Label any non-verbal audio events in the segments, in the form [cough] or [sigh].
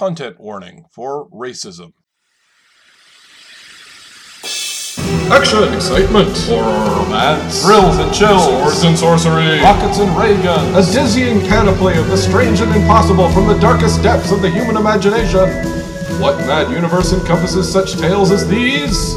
content warning for racism. Action, excitement, Horror, romance, thrills and chills, swords and sorcery, rockets and ray guns, a dizzying panoply of the strange and impossible from the darkest depths of the human imagination. What mad universe encompasses such tales as these?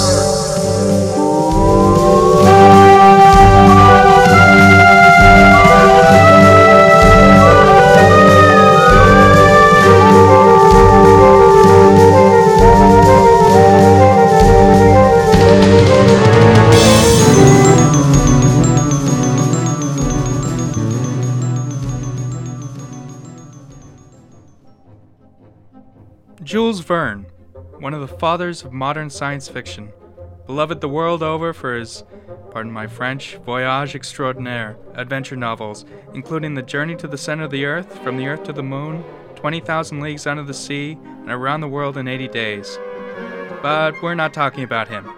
Fathers of modern science fiction, beloved the world over for his, pardon my French, voyage extraordinaire adventure novels, including The Journey to the Center of the Earth, From the Earth to the Moon, 20,000 Leagues Under the Sea, and Around the World in 80 Days. But we're not talking about him.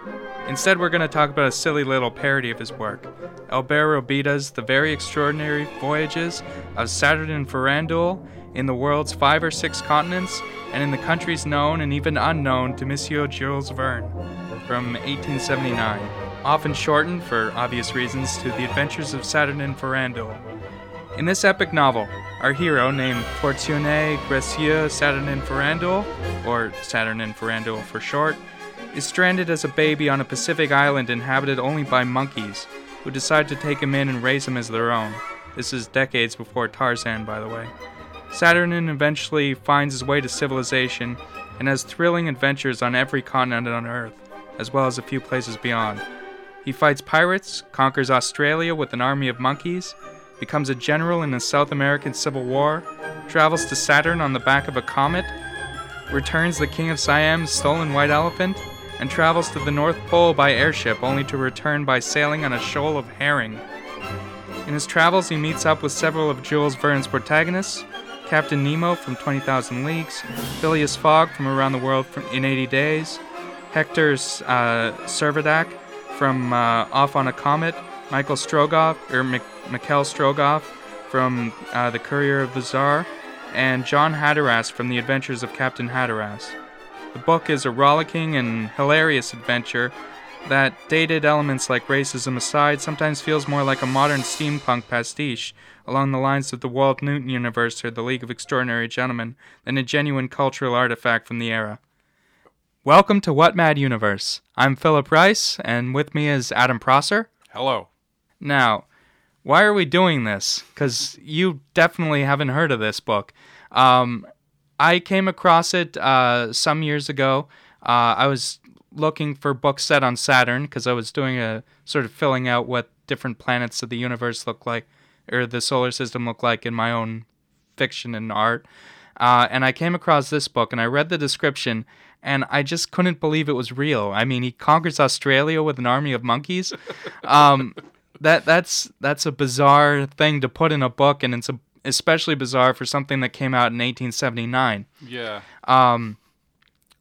Instead, we're going to talk about a silly little parody of his work. Albert Robida's The Very Extraordinary Voyages of Saturnin Farandoul in the world's five or six continents and in the countries known and even unknown to Monsieur Jules Verne from 1879, often shortened, for obvious reasons, to The Adventures of Saturnin and In this epic novel, our hero, named Fortuné Gracieux Saturnin Farandoul, or Saturnin Farandoul for short, is stranded as a baby on a Pacific island inhabited only by monkeys, who decide to take him in and raise him as their own. This is decades before Tarzan, by the way. Saturnin eventually finds his way to civilization and has thrilling adventures on every continent on Earth, as well as a few places beyond. He fights pirates, conquers Australia with an army of monkeys, becomes a general in the South American Civil War, travels to Saturn on the back of a comet, returns the King of Siam's stolen white elephant, and travels to the North Pole by airship only to return by sailing on a shoal of herring. In his travels, he meets up with several of Jules Verne's protagonists Captain Nemo from 20,000 Leagues, Phileas Fogg from Around the World in 80 Days, Hector uh, from uh, Off on a Comet, Michael Strogoff, or Mik- Mikhail Strogoff from uh, The Courier of the Tsar, and John Hatteras from The Adventures of Captain Hatteras. The book is a rollicking and hilarious adventure that, dated elements like racism aside, sometimes feels more like a modern steampunk pastiche along the lines of the Wold Newton universe or the League of Extraordinary Gentlemen than a genuine cultural artifact from the era. Welcome to What Mad Universe. I'm Philip Rice, and with me is Adam Prosser. Hello. Now, why are we doing this? Because you definitely haven't heard of this book. Um, I came across it uh, some years ago. Uh, I was looking for books set on Saturn because I was doing a sort of filling out what different planets of the universe look like, or the solar system look like in my own fiction and art. Uh, and I came across this book and I read the description and I just couldn't believe it was real. I mean, he conquers Australia with an army of monkeys. [laughs] Um, that that's that's a bizarre thing to put in a book, and it's a, especially bizarre for something that came out in 1879. Yeah. Um,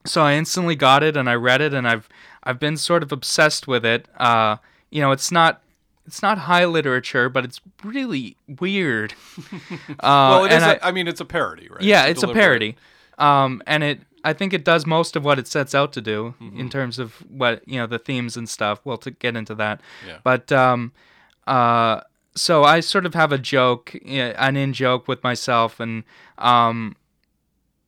so I instantly got it and I read it and I've I've been sort of obsessed with it. Uh, you know, it's not it's not high literature, but it's really weird. [laughs] Uh, well, it and is. I- a- I mean, it's a parody, right? yeah, it's a deliberate- parody, um, and it I think it does most of what it sets out to do Mm-hmm. in terms of what you know the themes and stuff. We'll to get into that, Yeah. but um, uh, so I sort of have a joke, an in joke with myself, and um,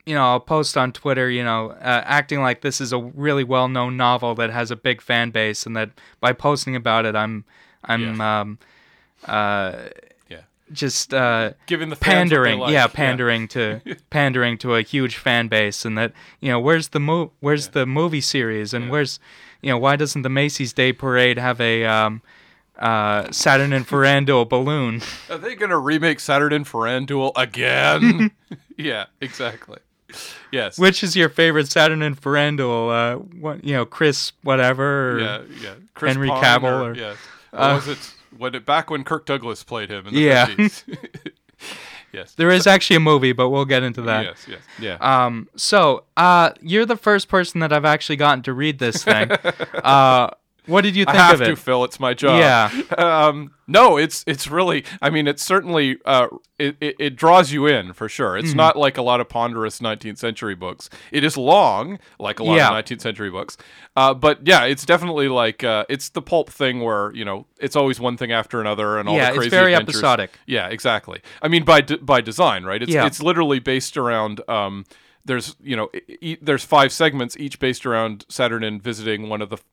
you know, I'll post on Twitter, you know, uh, acting like this is a really well known novel that has a big fan base, and that by posting about it, I'm I'm um, uh, Yeah. just uh, Giving the fans what they pandering, like, yeah, yeah. pandering to [laughs] pandering to a huge fan base, and that you know, where's the mo- where's the movie series, and where's you know, why doesn't the Macy's Day Parade have a um, uh, Saturnin Farandoul [laughs] balloon? Are they gonna remake Saturnin Farandoul again? [laughs] yeah, exactly. yes. Which is your favorite Saturnin Farandoul? Uh, what you know, Chris whatever? Or, yeah, yeah. Chris Henry Pong Cavill or, or- yes. Uh, was it when it back when Kirk Douglas played him in the Yeah. 50s? [laughs] [laughs] yes. There is actually a movie, but we'll get into that. Yes, yes. Yeah. Um, so, uh, you're the first person that I've actually gotten to read this thing. [laughs] uh, what did you think I have to? Phil. It's my job. Yeah. Um, no, it's it's really. I mean, it's certainly. Uh, it, it it draws you in for sure. It's Mm-hmm. not like a lot of ponderous 19th century books. It is long, like a lot Yeah. of 19th century books. Uh, but yeah, it's definitely like uh, it's the pulp thing where you know it's always one thing after another and all Yeah, the crazy. Yeah, it's very adventures. episodic. Yeah, exactly. I mean, by de- by design, right? It's Yeah. it's literally based around. Um, there's you know e- there's five segments each based around Saturnin visiting one of the f-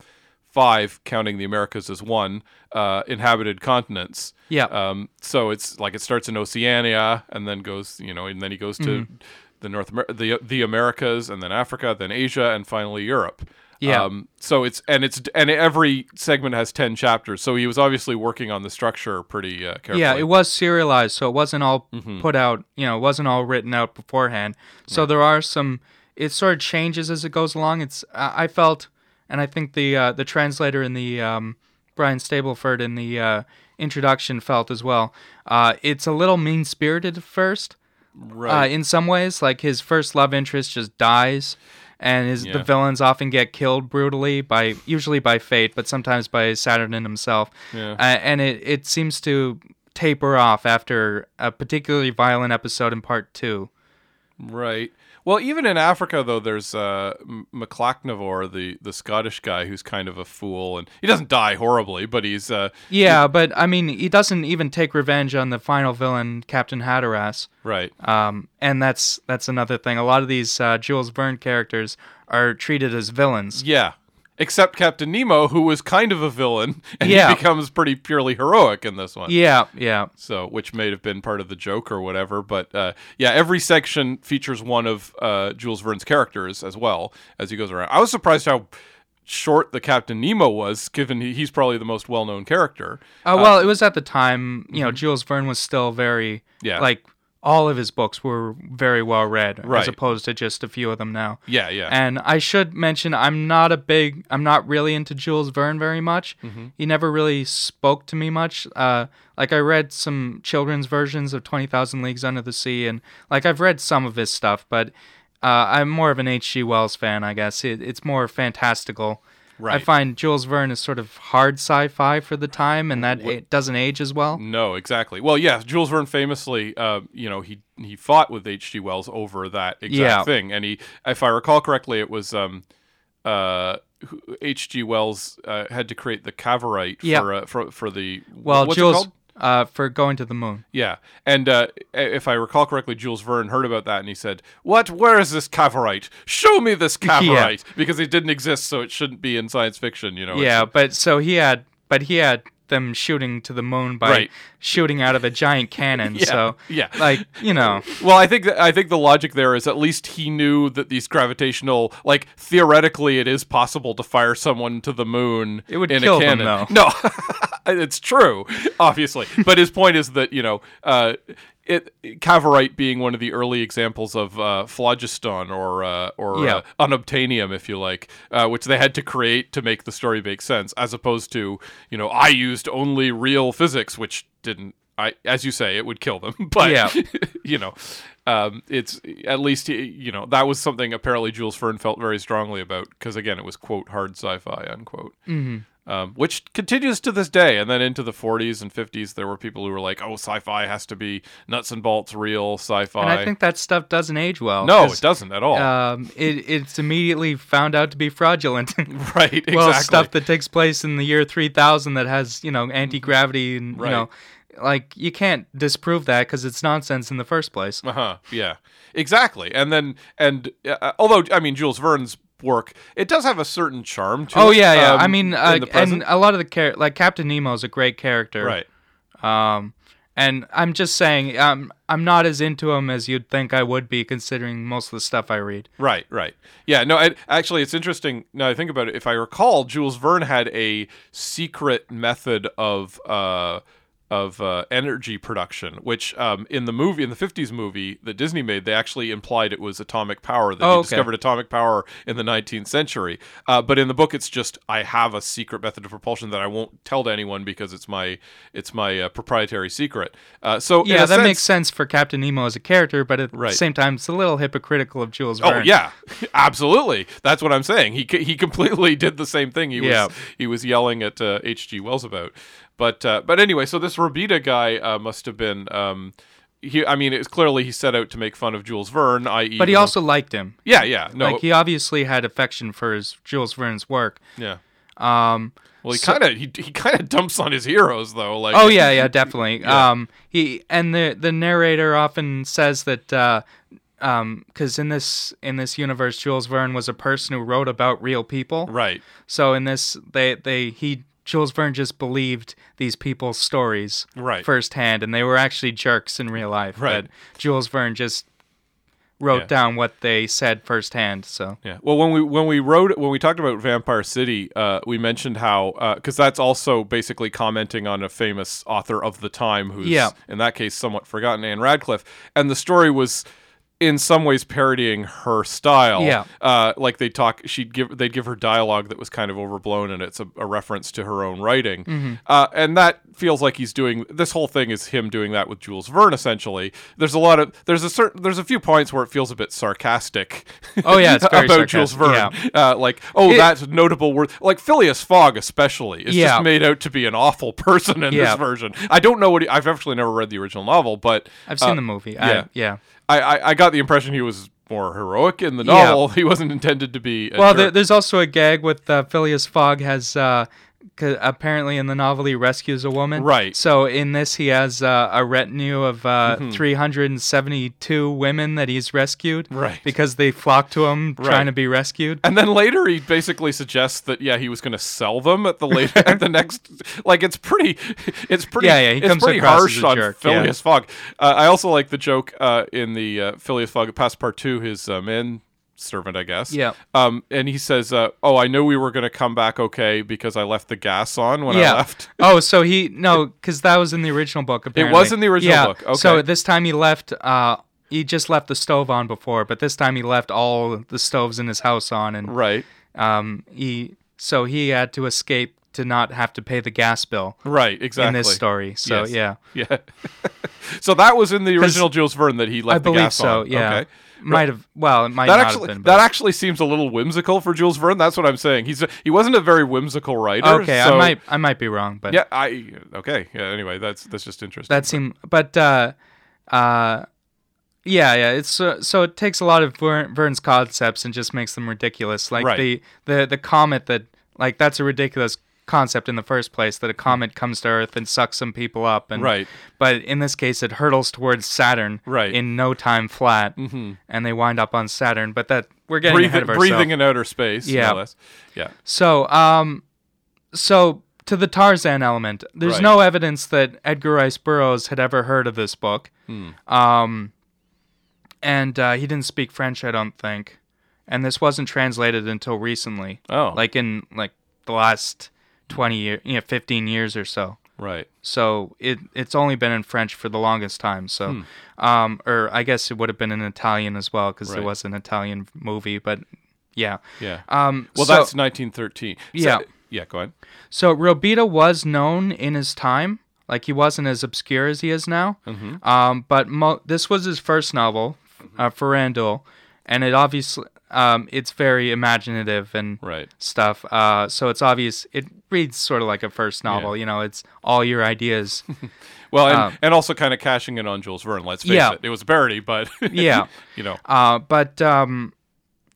five, counting the Americas as one, uh, inhabited continents. Yeah. Um, so it's like it starts in Oceania and then goes you know and then he goes to Mm-hmm. the North Amer- the the Americas and then Africa, then Asia, and finally Europe. Yeah. Um, so it's and it's and every segment has ten chapters. So he was obviously working on the structure pretty uh, carefully. Yeah, it was serialized, so it wasn't all Mm-hmm. put out. You know, it wasn't all written out beforehand. So there are some. It sort of changes as it goes along. It's I felt, and I think the uh, the translator in the um, Brian Stableford in the uh, introduction felt as well. Uh, it's a little mean spirited at first. right. Uh, in some ways, like his first love interest just dies, and his Yeah. the villains often get killed brutally by usually by fate, but sometimes by Saturnin himself. Yeah. Uh, and it it seems to taper off after a particularly violent episode in part two. Right. Well, even in Africa, though, there's uh, the the Scottish guy, who's kind of a fool, and he doesn't die horribly, but he's uh, Yeah, but I mean, he doesn't even take revenge on the final villain, Captain Hatteras. right. Um, and that's that's another thing. A lot of these uh, Jules Verne characters are treated as villains. Yeah. Except Captain Nemo, who was kind of a villain, [laughs] and Yeah. he becomes pretty purely heroic in this one. Yeah, yeah. So, which may have been part of the joke or whatever, but uh, yeah, every section features one of uh, Jules Verne's characters as well as he goes around. I was surprised how short the Captain Nemo was, given he's probably the most well-known character. Uh, well, it was at the time, you know, Jules Verne was still very, mm-hmm. Yeah. like, all of his books were very well read, Right. as opposed to just a few of them now. Yeah, yeah. And I should mention, I'm not a big, I'm not really into Jules Verne very much. Mm-hmm. He never really spoke to me much. Uh, like I read some children's versions of Twenty Thousand Leagues Under the Sea, and like I've read some of his stuff, but uh, I'm more of an H.G. Wells fan, I guess. It, it's more fantastical. I find Jules Verne is sort of hard sci-fi for the time, and that it doesn't age as well. No, exactly. Well, yeah, Jules Verne famously, uh, you know, he he fought with H.G. Wells over that exact Yeah. thing, and he, if I recall correctly, it was um, uh, H.G. Wells uh, had to create the Cavorite Yeah. for uh, for for the Well, Jules? Uh, for going to the moon. Yeah, and uh, if I recall correctly, Jules Verne heard about that and he said, "What? Where is this Cavorite? Show me this [laughs] Cavorite!" Because it didn't exist, so it shouldn't be in science fiction. You know? Yeah, but so he had, but he had them shooting to the moon by Right. shooting out of a giant cannon. [laughs] Yeah, So yeah. like you know, [laughs] Well, I think that, I think the logic there is at least he knew that these gravitational, like theoretically, it is possible to fire someone to the moon. It would in kill a them, cannon. though. No, [laughs] it's true, obviously. But his point is that you know, uh, it Cavorite being one of the early examples of uh, phlogiston or uh, or Yeah. uh, unobtainium, if you like, uh, which they had to create to make the story make sense, as opposed to you know, I used only real physics, which didn't. I, as you say, it would kill them. [laughs] But Yeah. [laughs] you know, um, it's at least you know that was something apparently Jules Verne felt very strongly about because again, it was quote hard sci-fi unquote. Mm-hmm. Um, which continues to this day, and then into the 40s and 50s, there were people who were like, "Oh, sci-fi has to be nuts and bolts, real sci-fi." and I think that stuff doesn't age well. No, it doesn't at all. Um, it it's immediately found out to be fraudulent. [laughs] right? [laughs] Exactly. well, stuff that takes place in the year 3000 that has you know anti gravity and Right. you know, like you can't disprove that because it's nonsense in the first place. Uh huh. Yeah. Exactly. And then, and uh, although I mean, Jules Verne's work, it does have a certain charm to Oh it. yeah, yeah. um, I mean, uh, in the present. and a lot of the char- like Captain Nemo is a great character, right. Um, and I'm just saying, um, I'm not as into him as you'd think I would be, considering most of the stuff I read. Right, right. Yeah, no, I, actually, it's interesting. Now I think about it, if I recall, Jules Verne had a secret method of uh, of uh, energy production, which um, in the movie in the '50s movie that Disney made, they actually implied it was atomic power that Oh, he okay. discovered atomic power in the 19th century. Uh, but in the book, it's just I have a secret method of propulsion that I won't tell to anyone because it's my it's my uh, proprietary secret. Uh, so Yeah, that sense- makes sense for Captain Nemo as a character, but at Right. the same time, it's a little hypocritical of Jules Oh yeah, [laughs] absolutely. That's what I'm saying. He he completely [laughs] did the same thing. He Yeah. was he was yelling at uh, H.G. Wells about. But uh, but anyway, so this Robida guy uh, must have been. Um, he, I mean, it's clearly he set out to make fun of Jules Verne, i.e. But he also liked him. yeah, yeah, no, Like he obviously had affection for his Jules Verne's work. yeah. Um, Well, he So- kind of he, he kind of dumps on his heroes though. Like, oh [laughs] yeah, yeah, definitely. Yeah. Um, he and the the narrator often says that uh, um, because in this in this universe, Jules Verne was a person who wrote about real people. right, So in this, they they he Jules Verne just believed these people's stories Right. firsthand, and they were actually jerks in real life. Right. But Jules Verne just wrote Yeah. down what they said firsthand. So Yeah. Well, when we when we wrote when we talked about Vampire City, uh, we mentioned how because that's also basically commenting on a famous author of the time who's Yeah. in that case somewhat forgotten, Ann Radcliffe, and the story was in some ways parodying her style. Yeah. Uh, like they talk, she'd give they'd give her dialogue that was kind of overblown, and it's a, a reference to her own writing. Mm-hmm. Uh, and that feels like he's doing this whole thing is him doing that with Jules Verne. Essentially, there's a lot of there's a certain there's a few points where it feels a bit sarcastic. Oh, yeah, it's [laughs] very about Jules Verne. sarcastic, Uh, like, oh, It- that's notable word. Like Phileas Fogg, especially, is Yeah. just made out to be an awful person in Yeah. this version. I don't know what he, I've actually never read the original novel, but I've seen uh, the movie. yeah. I, yeah. I, I, I got the impression he was more heroic in the Yeah. novel. [laughs] He wasn't intended to be. Well, there, there's also a gag with uh, Phileas Fogg has. Uh, apparently, in the novel, he rescues a woman. Right. So in this, he has uh, a retinue of uh, Mm-hmm. 372 women that he's rescued. Right. Because they flock to him Right. trying to be rescued. And then later he basically suggests that yeah he was going to sell them at the later [laughs] at the next like it's pretty it's pretty Yeah, yeah, he it's comes pretty across harsh as a on jerk, yeah. Fogg. Uh, I also like the joke uh, in the uh, Phileas Fogg Passepartout his uh, man servant I guess. Yeah. Um and he says uh, oh I knew we were going to come back okay because I left the gas on when yeah. I left. [laughs] oh, so he no, because that was in the original book. Apparently, was in the original yeah. book, Okay. So this time he left. Uh, he just left the stove on before, but this time he left all the stoves in his house on, and Right. um, he so he had to escape to not have to pay the gas bill Right, exactly. in this story. So Yes. yeah, Yeah. [laughs] so that was in the [laughs] original Jules Verne that he left I the believe gas so. on. Yeah, Okay. Might have. Well, it might that not actually have been. that actually seems a little whimsical for Jules Verne. That's what I'm saying. He's a, he wasn't a very whimsical writer. okay, so- I might I might be wrong, but Yeah, I okay. Yeah. Anyway, that's that's just interesting. that seemed. But uh, uh, yeah, yeah. It's uh, so it takes a lot of Verne, Verne's concepts and just makes them ridiculous. Like Right. the the the comet that like that's a ridiculous concept in the first place that a comet comes to Earth and sucks some people up and Right. But in this case, it hurtles towards Saturn Right. in no time flat, mm-hmm. and they wind up on Saturn. But that we're getting ahead breathing of ourselves. breathing in outer space. Yeah. No less. Yeah. So, um, so to the Tarzan element, there's Right. no evidence that Edgar Rice Burroughs had ever heard of this book. Hmm. Um, and uh, he didn't speak French, I don't think. And this wasn't translated until recently. Oh. like in like the last twenty years, you know, fifteen years or so. Right. So it it's only been in French for the longest time. So, um, or I guess it would have been in Italian as well because Hmm. Right. there was an Italian movie. But yeah, Yeah. um, well, so- that's 1913. So- Yeah. yeah. Go ahead. So Robida was known in his time, like he wasn't as obscure as he is now. Mm-hmm. Um, but mo- this was his first novel, uh, Farandoul, and it obviously um, it's very imaginative and Right. stuff. Uh, so it's obvious it reads sort of like a first novel. Yeah. You know, it's all your ideas. [laughs] Well, and, Um, and also kind of cashing in on Jules Verne. Let's face Yeah. it. It was a parody, but yeah. [laughs] you know. Uh, but um,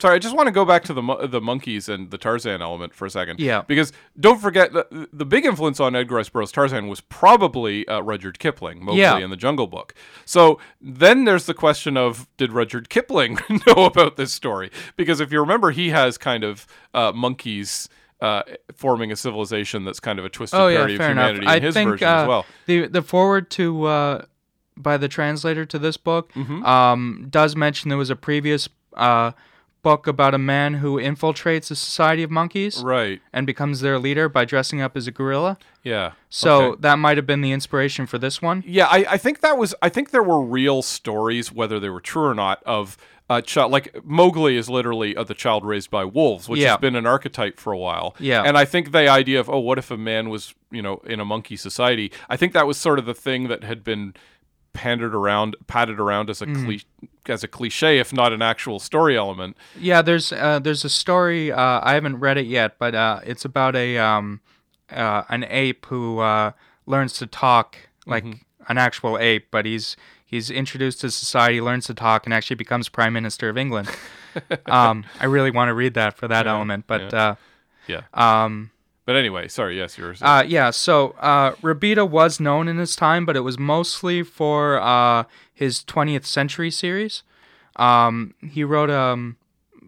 Sorry, I just want to go back to the the monkeys and the Tarzan element for a second. Yeah. Because don't forget the, the big influence on Edgar Rice Burroughs' Tarzan was probably uh, Rudyard Kipling, Mowgli Yeah. and the Jungle Book. So then there's the question of did Rudyard Kipling [laughs] know about this story? Because if you remember, he has kind of uh, monkeys. Uh, forming a civilization that's kind of a twisted oh yeah, parody of enough. humanity I in his think version uh, as well. the the forward to uh, by the translator to this book Mm-hmm. um, does mention there was a previous uh, book about a man who infiltrates a society of monkeys Right. and becomes their leader by dressing up as a gorilla. Yeah. So Okay. that might have been the inspiration for this one. Yeah, I, I think that was. I think there were real stories, whether they were true or not, of a child. Like Mowgli is literally uh, the child raised by wolves, which Yeah. has been an archetype for a while. Yeah. and I think the idea of oh, what if a man was you know in a monkey society? I think that was sort of the thing that had been pandered around, patted around as a Mm. cliche, as a cliche, if not an actual story element. Yeah, there's uh, there's a story. Uh, I haven't read it yet, but uh, it's about a um, uh, an ape who uh, learns to talk like an actual ape, but he's he's introduced to society, learns to talk, and actually becomes prime minister of England. [laughs] um, I really want to read that for that element, but Yeah. Yeah. uh, um, But anyway, sorry. Yes, yours. uh, yeah, so uh, Robida was known in his time, but it was mostly for uh, his 20th century series. Um, he wrote um,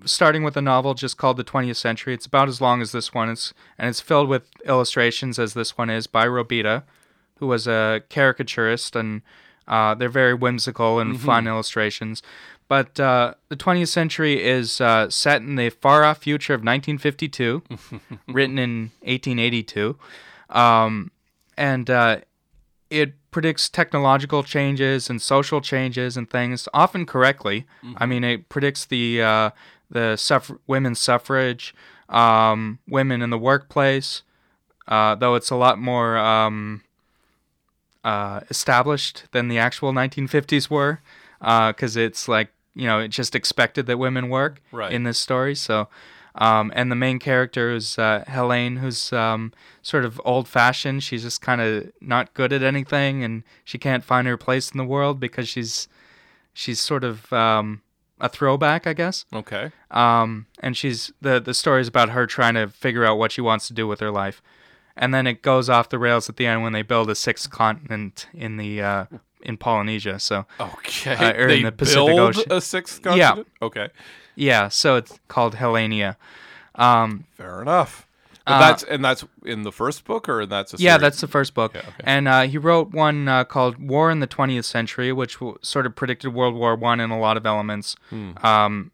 starting with a novel just called The 20th Century. It's about as long as this one is, and it's filled with illustrations as this one is by Robida, who was a caricaturist, and uh, they're very whimsical and fun illustrations. But uh, the 20th century is uh, set in the far off future of 1952, [laughs] written in 1882. Um, and uh, it predicts technological changes and social changes and things, often correctly. I mean, it predicts the uh, the suffr- women's suffrage, um, women in the workplace, uh, though it's a lot more um, uh, established than the actual 1950s were, because it's like you know it just expected that women work Right. in this story. So, um, and the main character is uh, Helene, who's um, sort of old-fashioned. She's just kind of not good at anything, and she can't find her place in the world because she's she's sort of um, a throwback, I guess. okay. Um, and she's the the story is about her trying to figure out what she wants to do with her life, and then it goes off the rails at the end when they build a sixth continent in the uh, in Polynesia. So Okay. Uh, or in the Pacific build Ocean. a sixth Yeah. Okay. yeah, so it's called Helenia. Um, Fair enough. But Uh, that's and that's in the first book, or that's a yeah, series? that's the first book, Yeah, okay. and uh, he wrote one uh, called "War in the Twentieth Century," which w- sort of predicted World War One in a lot of elements. Hmm. Um,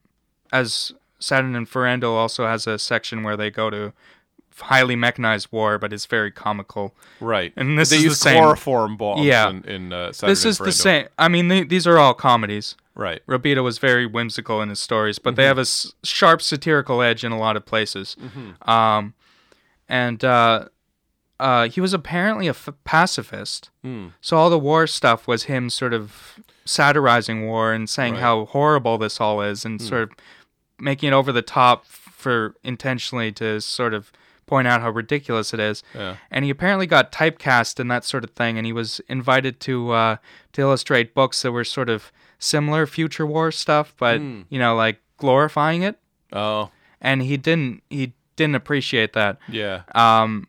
as Saturnin Farandoul also has a section where they go to highly mechanized war, but it's very comical. right. and this they is the use same- chloroform bombs. Yeah. In, in uh, this is the same. I mean, th- these are all comedies. Right. Robida was very whimsical in his stories, but Mm-hmm. they have a s- sharp satirical edge in a lot of places. Mm-hmm. Um, and uh, uh, he was apparently a f- pacifist. Hmm. So all the war stuff was him sort of satirizing war and saying Right. How horrible this all is, and sort of making it over the top for intentionally to sort of point out how ridiculous it is. Yeah. And he apparently got typecast and that sort of thing, and he was invited to uh, to illustrate books that were sort of similar future war stuff, but Hmm. you know, like glorifying it. Oh. And he didn't he didn't appreciate that. Yeah. Um,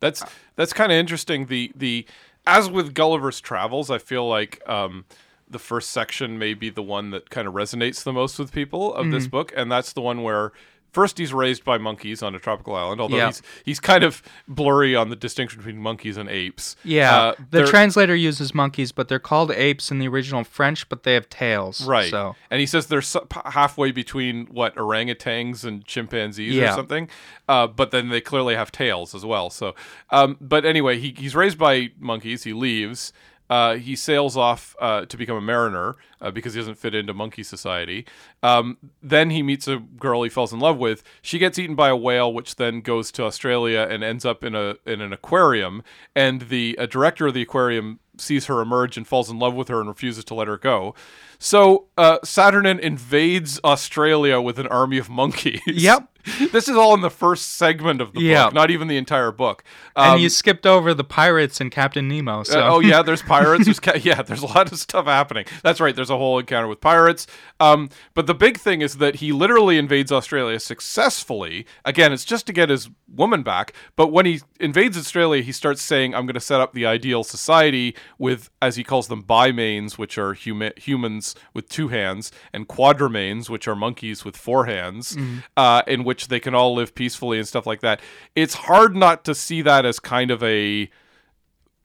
That's that's kind of interesting. The the as with Gulliver's Travels, I feel like um, the first section may be the one that kind of resonates the most with people of Mm-hmm. this book, and that's the one where first he's raised by monkeys on a tropical island. Although Yeah. he's he's kind of blurry on the distinction between monkeys and apes. yeah, Uh, the translator uses monkeys, but they're called apes in the original French, but they have tails. Right. So And he says they're so- halfway between what orangutans and chimpanzees or something. Uh, but then they clearly have tails as well. So, um, but anyway, he, he's raised by monkeys. He leaves. Uh, he sails off uh, to become a mariner uh, because he doesn't fit into monkey society. Um, then he meets a girl he falls in love with. She gets eaten by a whale, which then goes to Australia and ends up in a in an aquarium. And the director of the aquarium sees her emerge and falls in love with her and refuses to let her go. So uh, Saturnin invades Australia with an army of monkeys. Yep. [laughs] this is all in the first segment of the Yeah. book, not even the entire book. and Um, you skipped over the pirates and Captain Nemo. So uh, oh yeah, there's [laughs] pirates. There's ca- yeah, there's a lot of stuff happening. That's right. There's a whole encounter with pirates. Um, but the big thing is that he literally invades Australia successfully. Again, it's just to get his woman back. But when he invades Australia, he starts saying, "I'm going to set up the ideal society with, as he calls them, bimanes, which are huma- humans with two hands, and quadrumanes, which are monkeys with four hands, uh, in which they can all live peacefully and stuff like that." It's hard not to see that as kind of a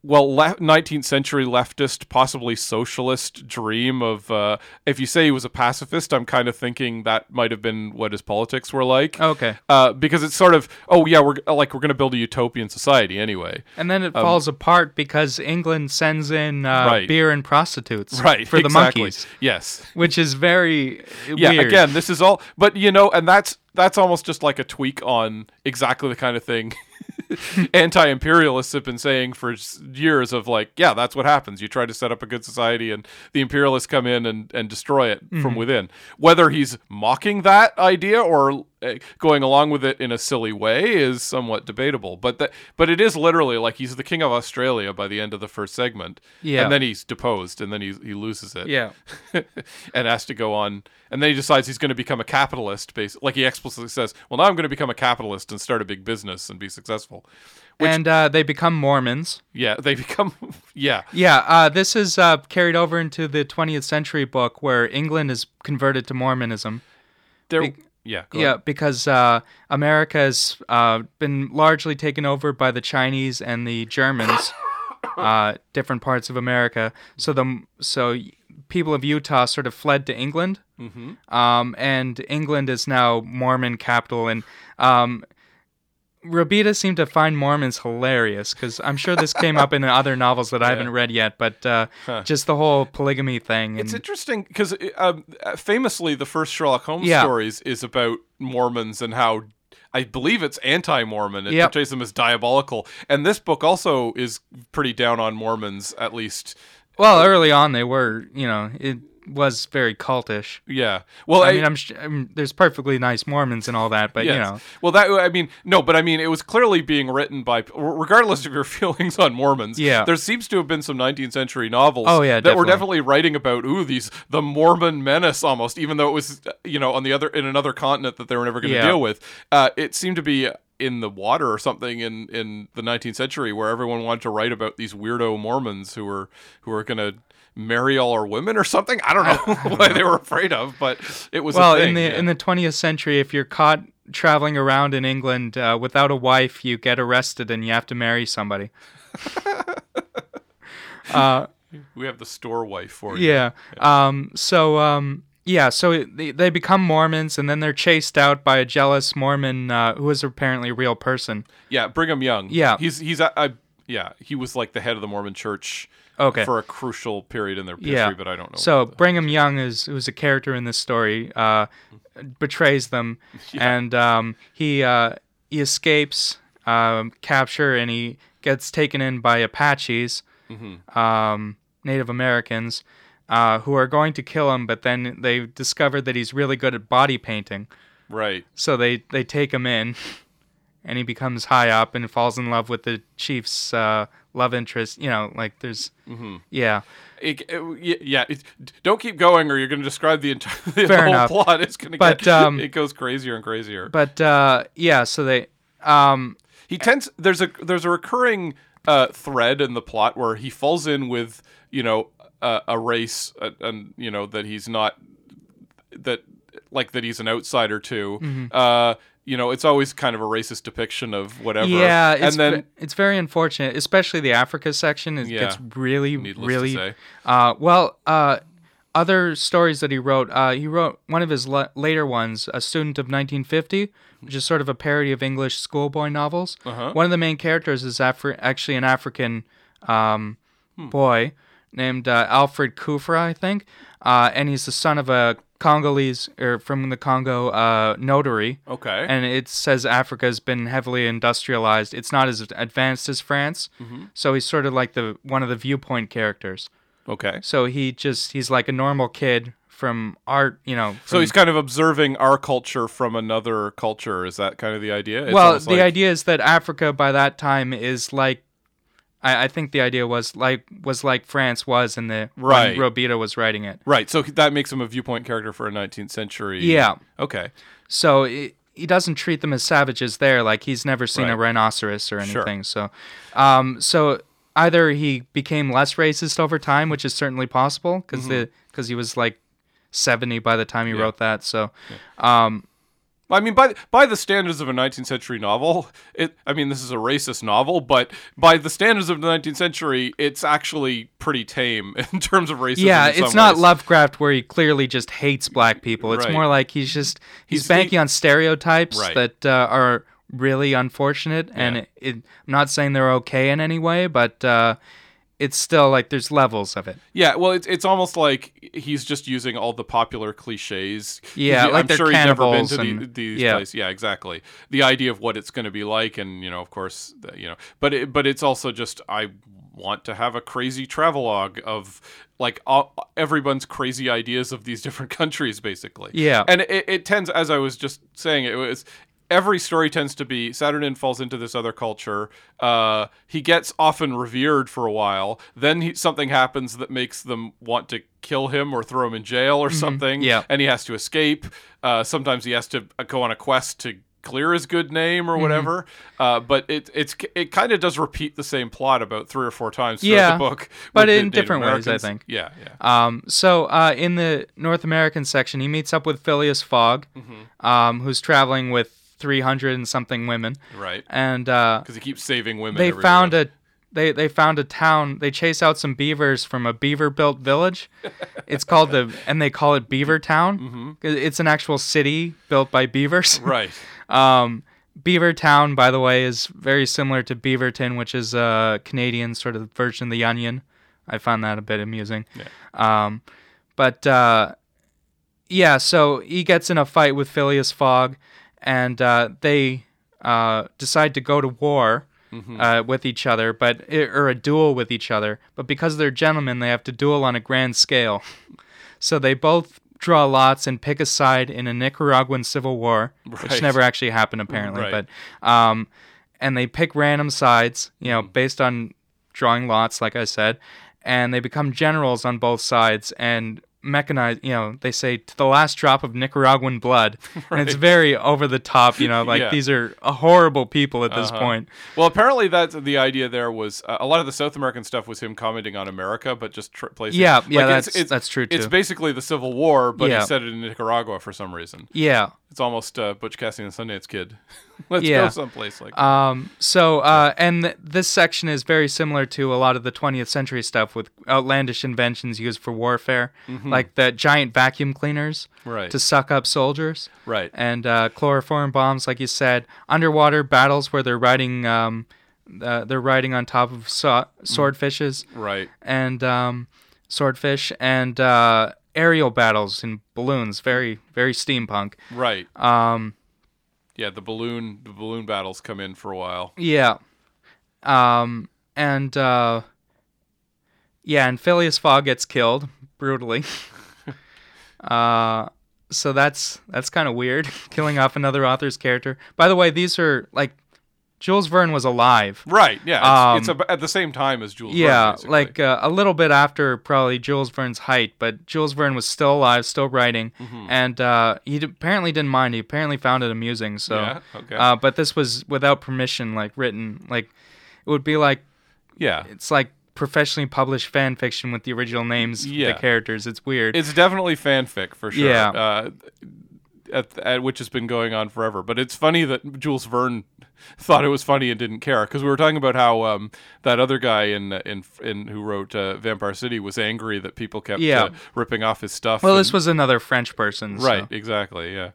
well, le- 19th century leftist, possibly socialist dream of. Uh, if you say he was a pacifist, I'm kind of thinking that might have been what his politics were like. Okay. Uh, because it's sort of, oh yeah, we're like we're going to build a utopian society anyway. And then it falls apart because England sends in uh, Um, Right. beer and prostitutes [laughs] Right. for the exactly. monkeys, Yes. which is very Yeah. weird. Again, this is all, but you know, and that's that's almost just like a tweak on exactly the kind of thing [laughs] anti-imperialists have been saying for years of like yeah that's what happens. You try to set up a good society and the imperialists come in and, and destroy it from mm-hmm. within. Whether he's mocking that idea or going along with it in a silly way is somewhat debatable but that but it is literally like he's the king of australia by the end of the first segment Yeah. and then he's deposed and then he, he loses it Yeah. [laughs] and has to go on and then he decides he's going to become a capitalist based like he explicitly says well now i'm going to become a capitalist and start a big business and be successful and uh, they become Mormons. yeah they [laughs] become yeah Yeah, uh, this is uh, carried over into the 20th century book where England is converted to Mormonism. they're Big- yeah go Yeah, ahead. because uh, America has uh, been largely taken over by the Chinese and the Germans, [coughs] uh, different parts of America. So the so people of Utah sort of fled to England, mm-hmm. um, and England is now Mormon capital. And um, Robida seemed to find Mormons hilarious because I'm sure this came up in other novels that I haven't read yet. But uh, just the whole polygamy thing. And, it's interesting because um, uh, famously the first sherlock holmes Yeah. stories is about mormons and how I believe it's anti-Mormon. It Yep. portrays them as diabolical, and this book also is pretty down on Mormons, at least. well, early on they were, you know, it was very cultish. Yeah. Well, I mean, I'm, sh- I'm there's perfectly nice Mormons and all that, but you know, Well, that I mean, no, but I mean, it was clearly being written by, regardless of your [laughs] feelings on Mormons. Yeah. There seems to have been some 19th century novels. Oh, yeah, that were definitely. definitely writing about ooh these the Mormon menace almost, even though it was you know on the other in another continent that they were never going to Yeah. deal with. Uh, it seemed to be in the water or something in in the 19th century where everyone wanted to write about these weirdo Mormons who were who were going to marry all our women or something. I don't know [laughs] what they were afraid of, but it was well, a thing. in the yeah. in the 20th century, if you're caught traveling around in England uh, without a wife, you get arrested and you have to marry somebody. [laughs] uh, we have the store wife for you. yeah. Um. So um. Yeah. So it, they, they become Mormons, and then they're chased out by a jealous Mormon uh, who is apparently a real person. Yeah, Brigham Young. Yeah. he's he's I, I yeah he was like the head of the Mormon Church. Okay. For a crucial period in their history, Yeah. but I don't know. So Brigham Young is who's a character in this story, uh, betrays them, [laughs] and um, he uh, he escapes um, capture and he gets taken in by Apaches, um, Native Americans, uh, who are going to kill him. But then they discover that he's really good at body painting, right. so they they take him in, [laughs] and he becomes high up and falls in love with the chief's uh, love interest. You know, like there's yeah. It, it- yeah, it, don't keep going, or you're going to describe the entire [laughs] the Fair whole enough. plot. It's going to But, get um, [laughs] it goes crazier and crazier. But uh, yeah, so they um, he tends there's a there's a recurring uh, thread in the plot where he falls in with you know a, a race uh, and you know that he's not that like that he's an outsider to. Mm-hmm. Uh, you know, it's always kind of a racist depiction of whatever. Yeah, it's and then it's very unfortunate, especially the Africa section. It Yeah. gets really, really. Uh, well, uh, other stories that he wrote. Uh, he wrote one of his la- later ones, "A Student of 1950," which is sort of a parody of English schoolboy novels. Uh-huh. One of the main characters is Afri- actually an African um, Hmm. boy named uh, Alfred Kufra, I think, uh, and he's the son of a Congolese or from the Congo uh, notary okay. and it says Africa has been heavily industrialized. It's not as advanced as France, Mm-hmm. so he's sort of like the one of the viewpoint characters. okay. So he just he's like a normal kid from art, you know. So he's kind of observing our culture from another culture. Is that kind of the idea? It's well, the like- idea is that Africa by that time is like. I, I think the idea was like was like France was in the Right. when Robida was writing it. Right. So that makes him a viewpoint character for a 19th century. Yeah. Okay. So it, he doesn't treat them as savages there. Like he's never seen a rhinoceros or Sure. anything. So, um, so either he became less racist over time, which is certainly possible because the because he was like seventy by the time he wrote that. So, um, I mean, by by the standards of a 19th century novel, it. I mean, this is a racist novel, but by the standards of the 19th century, it's actually pretty tame [laughs] in terms of racism. Yeah, it's not. Lovecraft where he clearly just hates black people. It's Right. more like he's just he's, He's- banking he- on stereotypes Right. that uh, are really unfortunate, and Yeah. it, it, I'm not saying they're okay in any way, but uh, it's still like there's levels of it. Yeah, well, it's it's almost like he's just using all the popular cliches. Yeah, He- like I'm sure he's never been to the, these yeah. places. Yeah, exactly. The idea of what it's going to be like, and you know, of course, you know, but it, but it's also just I want to have a crazy travelogue of like all, everyone's crazy ideas of these [laughs] different countries, basically. Yeah. and it, it tends, as I was just saying, it was. Every story tends to be Saturnin falls into this other culture. Uh, he gets often revered for a while. Then he, something happens that makes them want to kill him or throw him in jail or something. Mm-hmm. Yeah. and he has to escape. Uh, sometimes he has to go on a quest to clear his good name Mm-hmm. or whatever. Uh, but it it's it kind of does repeat the same plot about three or four times throughout Yeah, the book, but in Native different ways, I think. Yeah, yeah. Um, so uh, in the North American section, he meets up with Phileas Fogg, Mm-hmm. um, who's traveling with 300 and something women, Right. and uh, Because he keeps saving women. they found a they they found a town. They chase out some beavers from a beaver-built village. [laughs] It's called the and they call it Beaver Town. Mm-hmm. It's an actual city built by beavers. [laughs] right. Um, Beaver Town, by the way, is very similar to Beaverton, which is a Canadian sort of version of the Onion. I found that a bit amusing. Um, but uh, yeah, so he gets in a fight with Phileas Fogg, and uh, they uh, decide to go to war. Uh, with each other, but or a duel with each other, but because they're gentlemen, they have to duel on a grand scale. So they both draw lots and pick a side in a Nicaraguan civil war, Right. which never actually happened apparently. Right. But um, and they pick random sides, you Mm-hmm. know, based on drawing lots, like I said, and they become generals on both sides and mechanize. You know, they say to the last drop of Nicaraguan blood, [laughs] and it's very over the top. You know, like Yeah. these are uh, horrible people at this Uh-huh. point. Well, apparently that's the idea. There was uh, a lot of the South American stuff was him commenting on America, but just tr- placing. Yeah, yeah, that's- it's, that's true, It's basically the Civil War, but Yeah. he said it in Nicaragua for some reason. Yeah. It's almost uh, Butch Cassidy and the Sundance Kid. [laughs] [laughs] Let's Yeah. go someplace like. that. Um, so, uh, and th- this section is very similar to a lot of the 20th century stuff with outlandish inventions used for warfare, like the giant vacuum cleaners Mm-hmm. Right. to suck up soldiers, Right. and uh, chloroform bombs, like you said, underwater battles where they're riding, um, uh, they're riding on top of so- swordfishes right. and um, swordfish, and uh, aerial battles in balloons, very, very steampunk. Right. Um, Yeah. The balloon. The balloon battles come in for a while. Yeah. Um and uh yeah, and Phileas Fogg gets killed brutally. [laughs] uh so that's that's kind of weird [laughs] killing off another author's character. By the way, these are like Jules Verne was alive. Right. Yeah. It's, Um, it's ab- at the same time as Jules. Verne, Yeah, basically. like uh, a little bit after probably Jules Verne's height, but Jules Verne was still alive, still writing, Mm-hmm. and uh, he d- apparently didn't mind. He apparently found it amusing. So, Yeah, okay. uh, but this was without permission, like written, like it would be like yeah. it's like professionally published fan fiction with the original names Yeah. the characters. It's weird. It's definitely fanfic for sure. Yeah. Uh, at, at which has been going on forever. But it's funny that Jules Verne [laughs] thought it was funny and didn't care because we were talking about how um, that other guy in in in who wrote uh, Vampire City was angry that people kept Yeah. uh, ripping off his stuff. well, and- this was another French person. so- right, exactly, yeah.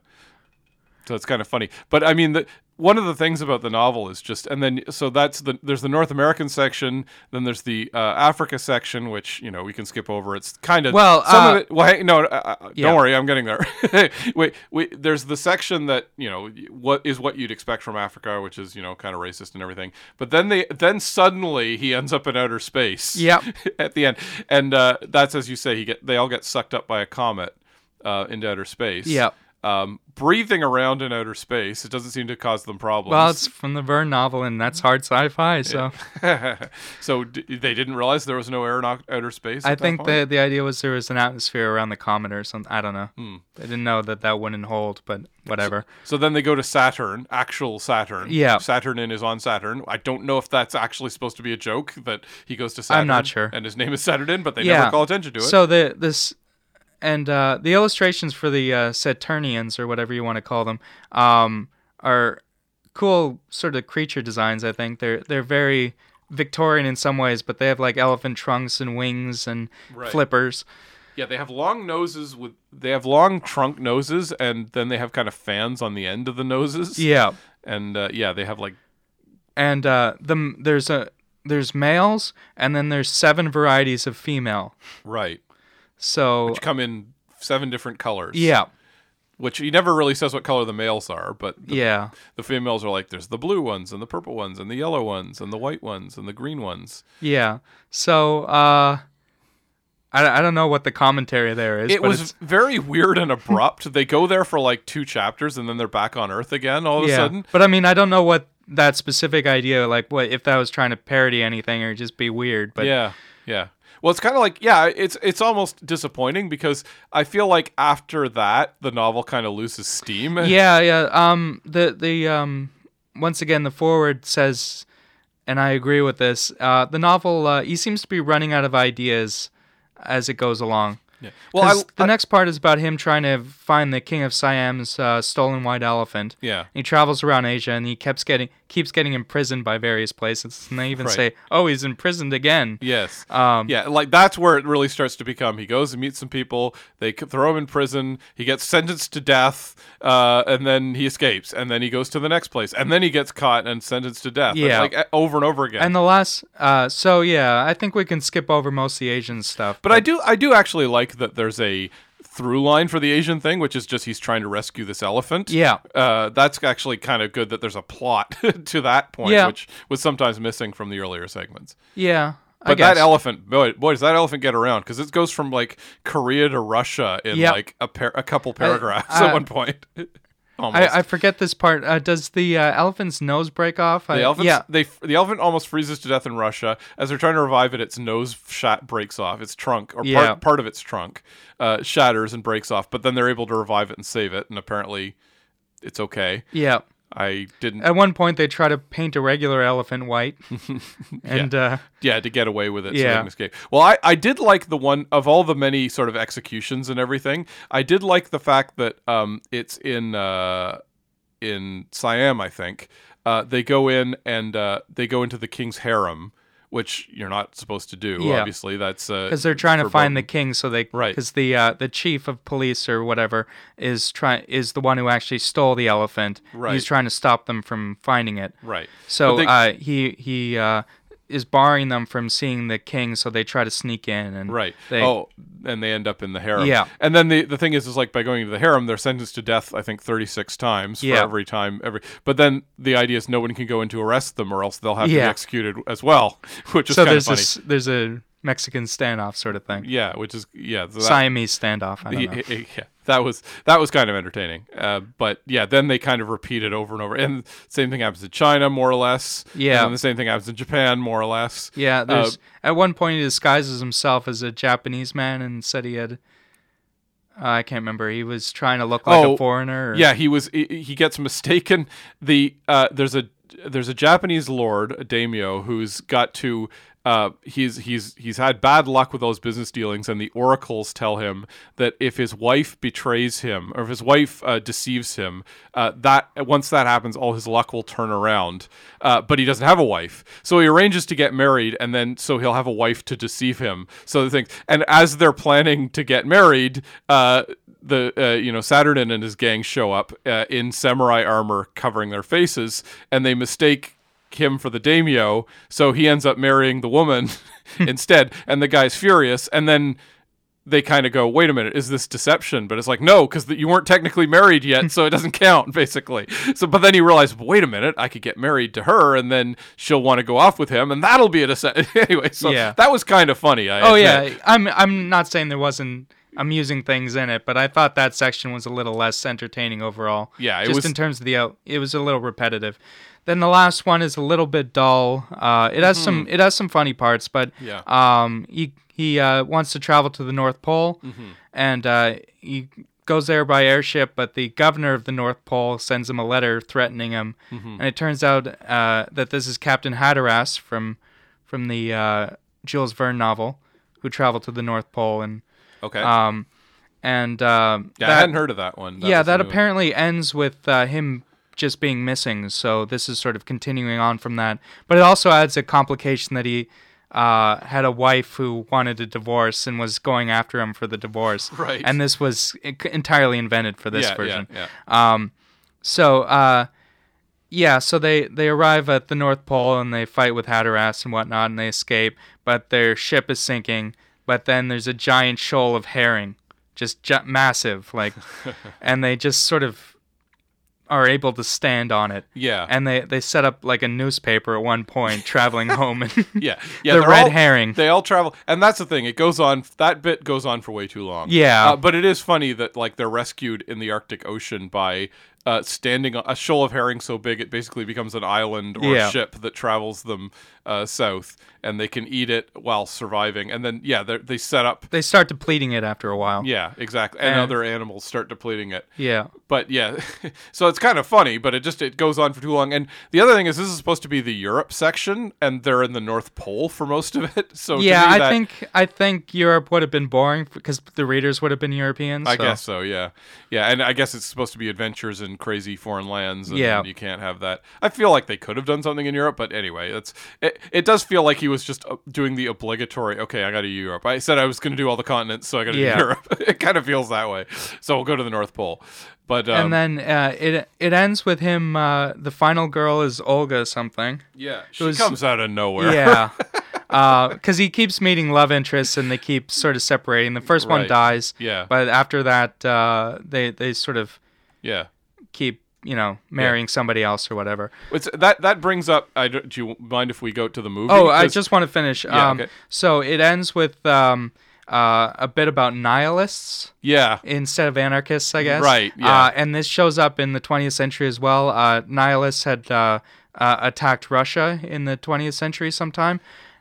So it's kind of funny, but I mean, the, one of the things about the novel is just, and then so that's the there's the North American section, then there's the uh, Africa section, which you know we can skip over. It's kind of Well, some uh, of it. Well, hey, no, uh, uh, Yeah. don't worry, I'm getting there. [laughs] wait, wait. There's the section that you know what is what you'd expect from Africa, which is you know kind of racist and everything. But then they then suddenly he ends up in outer space. Yep. [laughs] at the end, and uh, that's as you say, he get they all get sucked up by a comet uh, into outer space. Yep. Um, breathing around in outer space, it doesn't seem to cause them problems. Well, it's from the Verne novel, and that's hard sci-fi. So [laughs] so d- they didn't realize there was no air in outer space. I think the the idea was there was an atmosphere around the comet or something. I don't know. Hmm. They didn't know that that wouldn't hold, but whatever. So then they go to Saturn, actual Saturn. Yeah. Saturn in is on Saturn. I don't know if that's actually supposed to be a joke that he goes to Saturn. I'm not sure. And his name is Saturn, but they yeah. never call attention to it. So the this and uh, the illustrations for the uh, Saturnians or whatever you want to call them um, are cool sort of creature designs. I think they're they're very Victorian in some ways, but they have like elephant trunks and wings and Right. flippers. Yeah, they have long noses with they have long trunk noses, and then they have kind of fans on the end of the noses. Yeah, and uh, yeah, they have like and uh, the there's a there's males, and then there's seven varieties of female. right, So which come in seven different colors. yeah, which he never really says what color the males are, but the, yeah. the females are like there's the blue ones and the purple ones and the yellow ones and the white ones and the green ones. Yeah. So, uh, I, I don't know what the commentary there is. It was it's- [laughs] very weird and abrupt. they go there for like two chapters and then they're back on Earth again all of yeah. a sudden. But I mean, I don't know what that specific idea, like, what if that was trying to parody anything or just be weird. But yeah, yeah. Well, it's kind of like yeah, it's it's almost disappointing because I feel like after that the novel kind of loses steam. [laughs] yeah, yeah. Um, the the um, once again, the forward says, and I agree with this. Uh, the novel, uh, he seems to be running out of ideas as it goes along. Yeah. Well, I, the I- next part is about him trying to find the king of Siam's uh, stolen white elephant. yeah. He travels around Asia and he keeps getting keeps getting imprisoned by various places. And they even Right. say, "Oh, he's imprisoned again." Yes. Um, yeah, like that's where it really starts to become. He goes and meets some people. They throw him in prison. He gets sentenced to death, uh, and then he escapes. And then he goes to the next place, and then he gets caught and sentenced to death. It's Yeah. like uh, over and over again. And the last, uh, so yeah, I think we can skip over most of the Asian stuff. but I do, I do actually like that. There's a through line for the Asian thing, which is just he's trying to rescue this elephant. Yeah. uh, that's actually kind of good that there's a plot [laughs] to that point, Yeah. which was sometimes missing from the earlier segments. yeah, But that elephant, boy, boy, does that elephant get around? Because it goes from like Korea to Russia in Yep. like a par- a couple paragraphs [laughs] at one point. [laughs] I, I forget this part. Uh, does the uh, elephant's nose break off? I, the elephant, yeah, they the elephant almost freezes to death in Russia. As they're trying to revive it, its nose shot breaks off. Its trunk or Yeah. part part of its trunk uh, shatters and breaks off. But then they're able to revive it and save it, and apparently, it's okay. yeah. I didn't. At one point, they try to paint a regular elephant white, [laughs] and uh, yeah, to get away with it so Yeah. can escape. Well, I, I did like the one of all the many sort of executions and everything. I did like the fact that um it's in uh in Siam, I think. Uh, they go in and uh, they go into the king's harem, which you're not supposed to do. Yeah. Obviously, that's uh, because they're trying to find the king, so they Right. Because the uh, the chief of police or whatever is trying is the one who actually stole the elephant. Right. He's trying to stop them from finding it. right. So they- uh, he he uh, is barring them from seeing the king, so they try to sneak in and Right. They, oh, and they end up in the harem. Yeah. And then the the thing is, is like by going to the harem, they're sentenced to death. I think thirty six times for every time. Every. But then the idea is no one can go in to arrest them, or else they'll have to be executed as well, [laughs] which is so kind of there's funny. this there's a Mexican standoff sort of thing. Yeah, which is yeah. so that- Siamese standoff. I don't know. yeah, [laughs] yeah, that was that was kind of entertaining. Uh, but yeah, then they kind of repeat it over and over, and same thing happens in China, more or less. Yeah. and the same thing happens in Japan, more or less. Yeah, there's Uh, at one point he disguises himself as a Japanese man and said he had. Uh, I can't remember. He was trying to look like Oh, a foreigner. Or, Yeah, he was. He, he gets [laughs] mistaken. The uh, there's a there's a Japanese lord, a daimyo, who's got to. Uh, he's he's he's had bad luck with those business dealings, and the oracles tell him that if his wife betrays him or if his wife uh, deceives him, uh, that once that happens, all his luck will turn around. Uh, but he doesn't have a wife, so he arranges to get married, and then so he'll have a wife to deceive him. So the thing, and as they're planning to get married, uh, the you know Saturn and his gang show up in samurai armor covering their faces, and they mistake him for the daimyo. So he ends up marrying the woman [laughs] instead, and the guy's furious. And then they kind of go, "Wait a minute, is this deception?" But it's like, no, because you weren't technically married yet, so it doesn't count, [laughs] basically. So, but then he realized, wait a minute, I could get married to her, and then she'll want to go off with him, and that'll be a deception. [laughs] anyway, so Yeah. that was kind of funny. I Oh admit. yeah, I'm I'm not saying there wasn't amusing things in it, but I thought that section was a little less entertaining overall. Yeah, it just was- in terms of the out, it was a little repetitive. Then the last one is a little bit dull. Uh, it has some it has some funny parts, but Mm-hmm. Yeah. um, he he uh, wants to travel to the North Pole, Mm-hmm. and uh, he goes there by airship. But the governor of the North Pole sends him a letter threatening him, Mm-hmm. and it turns out uh, that this is Captain Hatteras from from the uh, Jules Verne novel, who traveled to the North Pole and Okay. um, and uh, Yeah, I hadn't heard of that one. yeah, that new one. apparently ends with uh, him just being missing. So this is sort of continuing on from that. But it also adds a complication that he uh, had a wife who wanted a divorce and was going after him for the divorce. [laughs] Right. And this was entirely invented for this yeah, version. Yeah, yeah. Um, so uh, yeah, so they they arrive at the North Pole and they fight with Hatteras and whatnot, and they escape. But their ship is sinking. But then there's a giant shoal of herring, just gi- massive, like, [laughs] and they just sort of are able to stand on it. Yeah. And they they set up like a newspaper at one point, traveling home, and [laughs] Yeah, [laughs] yeah. The red all- herring. They all travel, and that's the thing. It goes on. That bit goes on for way too long. Yeah. uh, but it is funny that like they're rescued in the Arctic Ocean by uh, standing on a shoal of herring so big it basically becomes an island or Yeah. a ship that travels them uh, south, and they can eat it while surviving. And then yeah, they they set up. they start depleting it after a while. Yeah, exactly. And, And- other animals start depleting it. Yeah. But yeah, [laughs] so it's kind of funny, but it just it goes on for too long. And the other thing is, this is supposed to be the Europe section, and they're in the North Pole for most of it. [laughs] So to yeah, I that- think I think Europe would have been boring because the readers would have been Europeans. I guess so. Yeah, yeah, and I guess it's supposed to be adventures in crazy foreign lands. And Yeah. you can't have that. I feel like they could have done something in Europe, but anyway, it's it. It does feel like he was just uh, doing the obligatory. Okay, I got to Europe. I said I was going to do all the continents, so I got to Yeah. Europe. [laughs] it kind of feels that way. So we'll go to the North Pole. But um, and then uh, it it ends with him. Uh, the final girl is Olga something. yeah, she was- comes out of nowhere. Yeah, [laughs] because he keeps meeting love interests and they keep sort of separating. The first one dies. Yeah. but after that, uh, they they sort of yeah. keep you know marrying somebody else or whatever. It's, that that brings up. I don't- you mind if we go to the movie? Oh, I just want to finish. Yeah, um, okay. So it ends with um, uh, a bit about nihilists. yeah. instead of anarchists, I guess. Right, yeah. Uh, and this shows up in the 20th century as well. Uh, nihilists had uh, uh, attacked Russia in the 20th century sometime,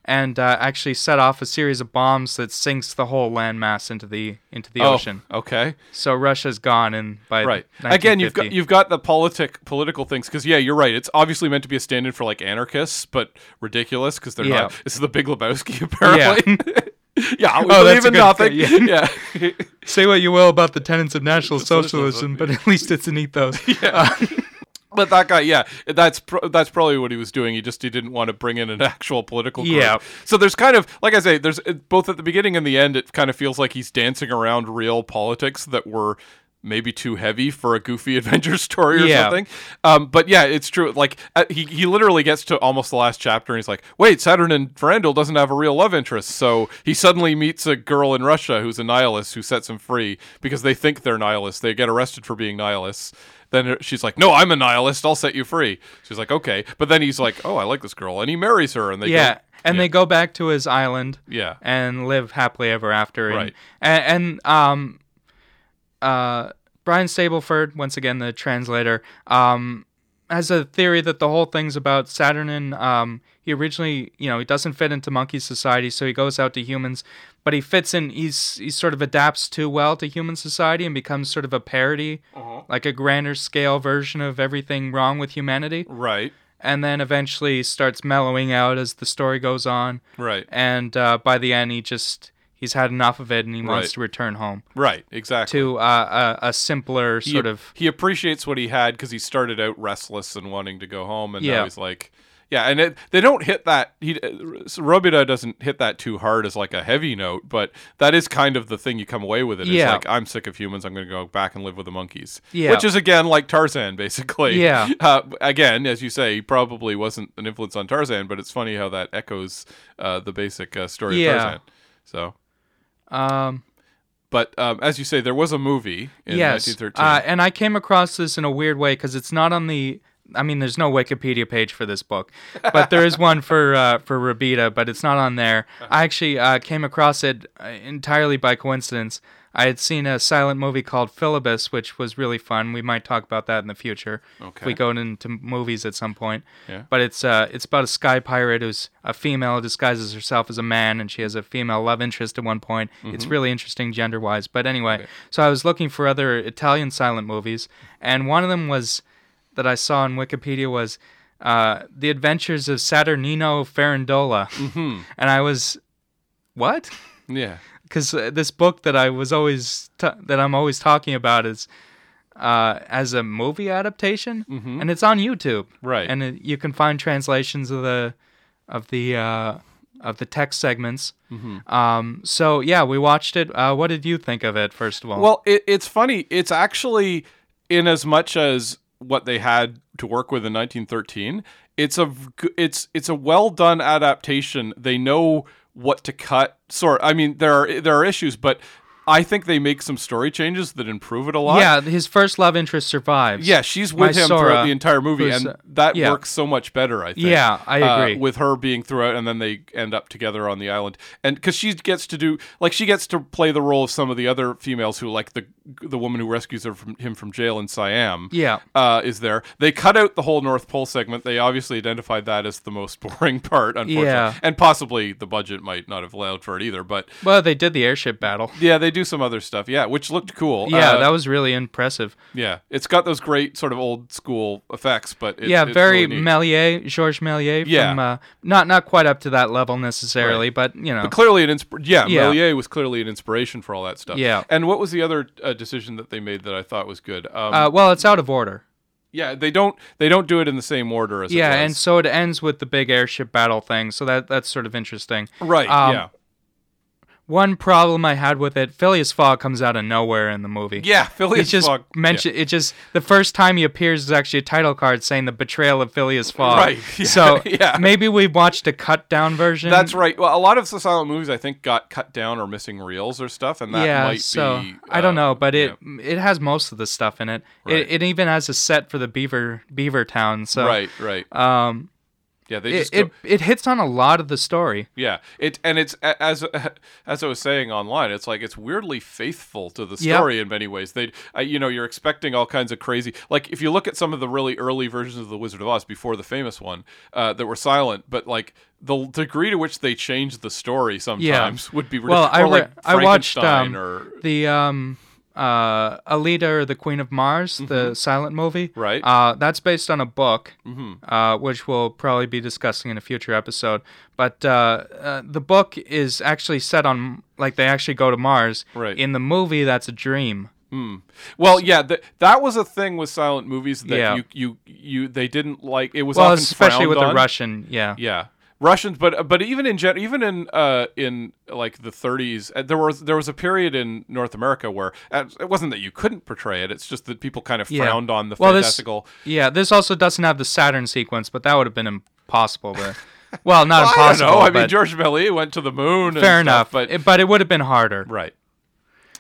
and uh, actually set off a series of bombs that sinks the whole landmass into the into the Oh, ocean. okay. So Russia's gone, and by Right. Again, you've got you've got the politic political things because yeah, you're right. It's obviously meant to be a stand-in for like anarchists, but ridiculous because they're Yeah. not. This is the Big Lebowski [laughs] apparently. Yeah, [laughs] we [laughs] Oh, believe in nothing. yeah. yeah. Say what you will about the tenets of National Socialism, but at least it's an ethos. But that guy, yeah, that's pro- that's probably what he was doing. He just he didn't want to bring in an [laughs] actual political group. Yeah. So there's kind of like I say, there's both at the beginning and the end. It kind of feels like he's dancing around real politics that were maybe too heavy for a goofy [laughs] adventure story or Yeah. something. Um, but yeah, it's true. Like uh, he he literally gets to almost the last chapter and he's like, wait, Saturnin Farandoul doesn't have a real love interest. So he suddenly meets a girl in Russia who's a nihilist who sets him free because they think they're nihilists. They get arrested for being nihilists. Then she's like, "No, I'm a nihilist. I'll set you free." She's like, "Okay," but then he's like, "Oh, I like this girl," and he marries her, and they yeah, go, and yeah. they go back to his island. Yeah. and live happily ever after. And, Right. And, and um, uh, Brian Stableford, once again the translator, um, has a theory that the whole thing's about Saturnin. Um, he originally, you know, he doesn't fit into monkey society, so he goes out to humans, but he fits in. He's he sort of adapts too well to human society and becomes sort of a parody, like a grander scale version of everything wrong with humanity. right, And then eventually starts mellowing out as the story goes on right, and uh, by the end he just he's had enough of it and he wants to return home right, exactly. to uh, a, a simpler He- sort of he appreciates what he had because he started out restless and wanting to go home, and now he's like, yeah, and it, they don't hit that. He uh, Robida doesn't hit that too hard as like a heavy note, but that is kind of the thing you come away with it. It's Yeah. like I'm sick of humans. I'm going to go back and live with the monkeys. Yeah. which is again like Tarzan, basically. Yeah. [laughs] Uh, again, as you say, he probably wasn't an influence on Tarzan, but it's funny how that echoes uh, the basic uh, story Yeah. of Tarzan. So. Um But um, as you say, there was a movie in yes 1913. uh, and i came across this in a weird way because it's not on the i mean there's no wikipedia page for this book but there is one for uh, for Robida but it's not on there i actually uh, came across it uh, entirely by coincidence I had seen a silent movie called Filibus, which was really fun. We might talk about that in the future if Okay. we go into movies at some point. Yeah. But it's uh, it's about a sky pirate who's a female disguises herself as a man, and she has a female love interest at one point. It's really interesting gender wise. But anyway, so I was looking for other Italian silent movies, and one of them was that I saw on Wikipedia was uh, The Adventures of Saturnino Farandola, mm-hmm. [laughs] and I was, what? yeah. because uh, this book that I was always t- that I'm always talking about is uh, as a movie adaptation, and it's on YouTube. Mm-hmm. Right. and it, you can find translations of the of the uh, of the text segments. Mm-hmm. Um, so yeah, we watched it. Uh, what did you think of it? First of all, Well, it, it's funny. It's actually in as much as what they had to work with in 1913. It's a it's it's a well done adaptation. They know what to cut. Sort. I mean, there are there are issues, but I think they make some story changes that improve it a lot. yeah, his first love interest survives. Yeah, she's with him Mysora, throughout the entire movie, and uh, that yeah. works so much better. I think. Yeah, I uh, agree. with her being throughout, and then they end up together on the island, and because she gets to do like she gets to play the role of some of the other females who like the the woman who rescues her from him from jail in Siam. Yeah. uh, is there? They cut out the whole North Pole segment. They obviously identified that as the most [laughs] boring part, unfortunately, Yeah. and possibly the budget might not have allowed for it either. But Well, they did the airship battle. yeah, they do some other stuff. Yeah, which looked cool. Yeah, Uh, that was really impressive. yeah, it's got those great sort of old school effects, but it, yeah, it's very really. Méliès, Georges Méliès. Yeah. From, uh, not not quite up to that level necessarily, but you know. But clearly an insp- yeah, Yeah. Méliès was clearly an inspiration for all that stuff. Yeah. And what was the other uh, decision that they made that I thought was good? Um, uh, well, it's out of order. yeah, they don't they don't do it in the same order as Yeah, and so it ends with the big airship battle thing. So that that's sort of interesting. right, um, yeah, One problem I had with it, Phileas Fogg comes out of nowhere in the movie. yeah. Phileas just Fogg, mention. It just the first time he appears is actually a title card saying the betrayal of Phileas Fogg. Right, [laughs] yeah, so [laughs] yeah. maybe we watched a cut down version. That's right. Well, a lot of the silent movies I think got cut down or missing reels or stuff, and that yeah, might so be. I don't uh, know, but it yeah. it has most of the stuff in it. Right. It, it even has a set for the Beaver Beaver Town. So right, right. um, Yeah, they it, just go, it it hits on a lot of the story. Yeah, it and it's as [laughs] as I was saying online, it's like it's weirdly faithful to the Yep. story in many ways. They, uh, you know, you're expecting all kinds of crazy. Like if you look at some of the really early versions of the Wizard of Oz before the famous one uh, that were silent, but like the degree to which they changed the story sometimes would be Well. I or like I watched um, or the um uh Aelita or the Queen of Mars, the silent movie. Mm-hmm. Right. Uh, that's based on a book, Mm-hmm. uh, which we'll probably be discussing in a future episode. But uh, uh, the book is actually set on like they actually go to Mars. Right. In the movie, that's a dream. well, yeah, th- that was a thing with silent movies that Yeah. you you you they didn't like. It was Well, often especially with frowned the. Russian. Yeah. Yeah, Russians, but but even in gen- even in uh in like the 30s, uh, there was there was a period in North America where uh, it wasn't that you couldn't portray it; it's just that people kind of Yeah. frowned on the Well, this- fantastical. Yeah. This also doesn't have the Saturn sequence, but that would have been impossible to. [laughs] Well, not I don't impossible. know. I mean, George Méliès went to the moon. fair stuff, enough. but it, but it would have been harder. right.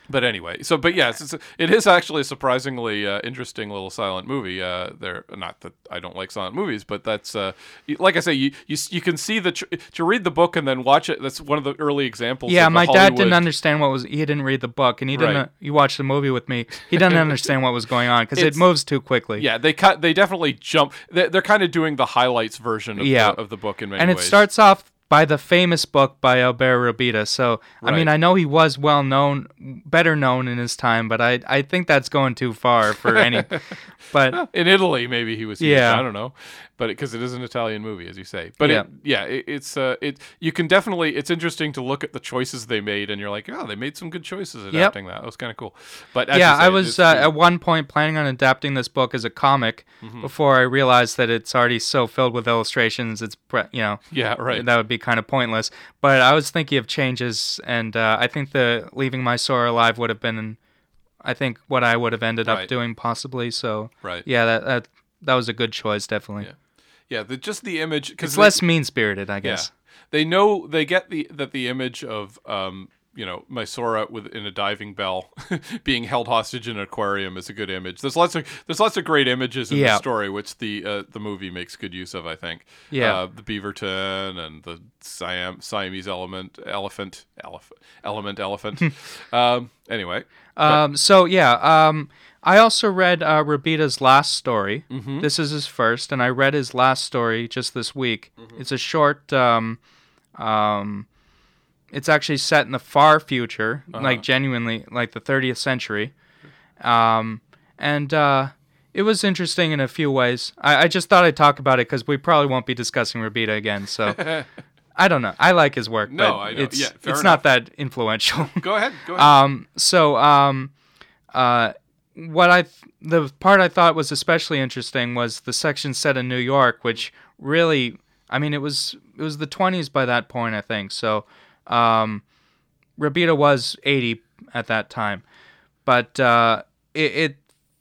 But anyway, so but yes, it's, it is actually a surprisingly uh, interesting little silent movie. Uh, there, not that I don't like silent movies, but that's uh, like I say, you you, you can see the tr- to read the book and then watch it. That's one of the early examples. Yeah, my dad didn't understand what was. He didn't read the book, and he didn't. Right. He watched the movie with me. He didn't understand what was going on because it moves too quickly. Yeah, they cut. They definitely jump. They're, they're kind of doing the highlights version of, Yeah. the, of the book in many and it ways. starts off by the famous book by Albert Robida. So I mean, I know he was well known, better known in his time, but I I think that's going too far for any. [laughs] but in Italy. Maybe he was. huge, Yeah. I don't know, but because it is an Italian movie, as you say. But Yeah. it, yeah, it, it's uh, it. You can definitely. It's interesting to look at the choices they made, and you're like, oh, they made some good choices adapting that. That was kind of cool. But as yeah, say, I was uh, at one point planning on adapting this book as a comic Mm-hmm. before I realized that it's already so filled with illustrations. It's you know yeah, right. that would be kind of pointless. But I was thinking of changes, and uh, I think the leaving Mysora alive would have been, I think, what I would have ended up doing possibly. So Right. yeah, that that that was a good choice, definitely. Yeah. Yeah, the, just the image because It's less mean spirited, I guess. Yeah. They know they get the that the image of um you know Mysora with in a diving bell [laughs] being held hostage in an aquarium is a good image. There's lots of there's lots of great images in Yeah. the story which the uh, the movie makes good use of. I think. Yeah. Uh, the Beaverton and the Siam Siamese element elephant elephant element elephant. [laughs] um. Anyway. Um, so yeah, um, I also read uh, Robida's last story. Mm-hmm. This is his first, and I read his last story just this week. Mm-hmm. It's a short. Um, um, it's actually set in the far future, Uh-huh. like genuinely, like the 30th century. Um, and uh, it was interesting in a few ways. I, I just thought I'd talk about it because we probably won't be discussing Robida again. So, [laughs] I don't know. I like his work, No, but I know. it's Yeah, it's enough. not that influential. Go ahead. Go ahead. [laughs] Um, so um, uh, what I th- the part I thought was especially interesting was the section set in New York, which really, I mean, it was it was the 20s by that point, I think. So, um, Robida was 80 at that time, but uh, it, it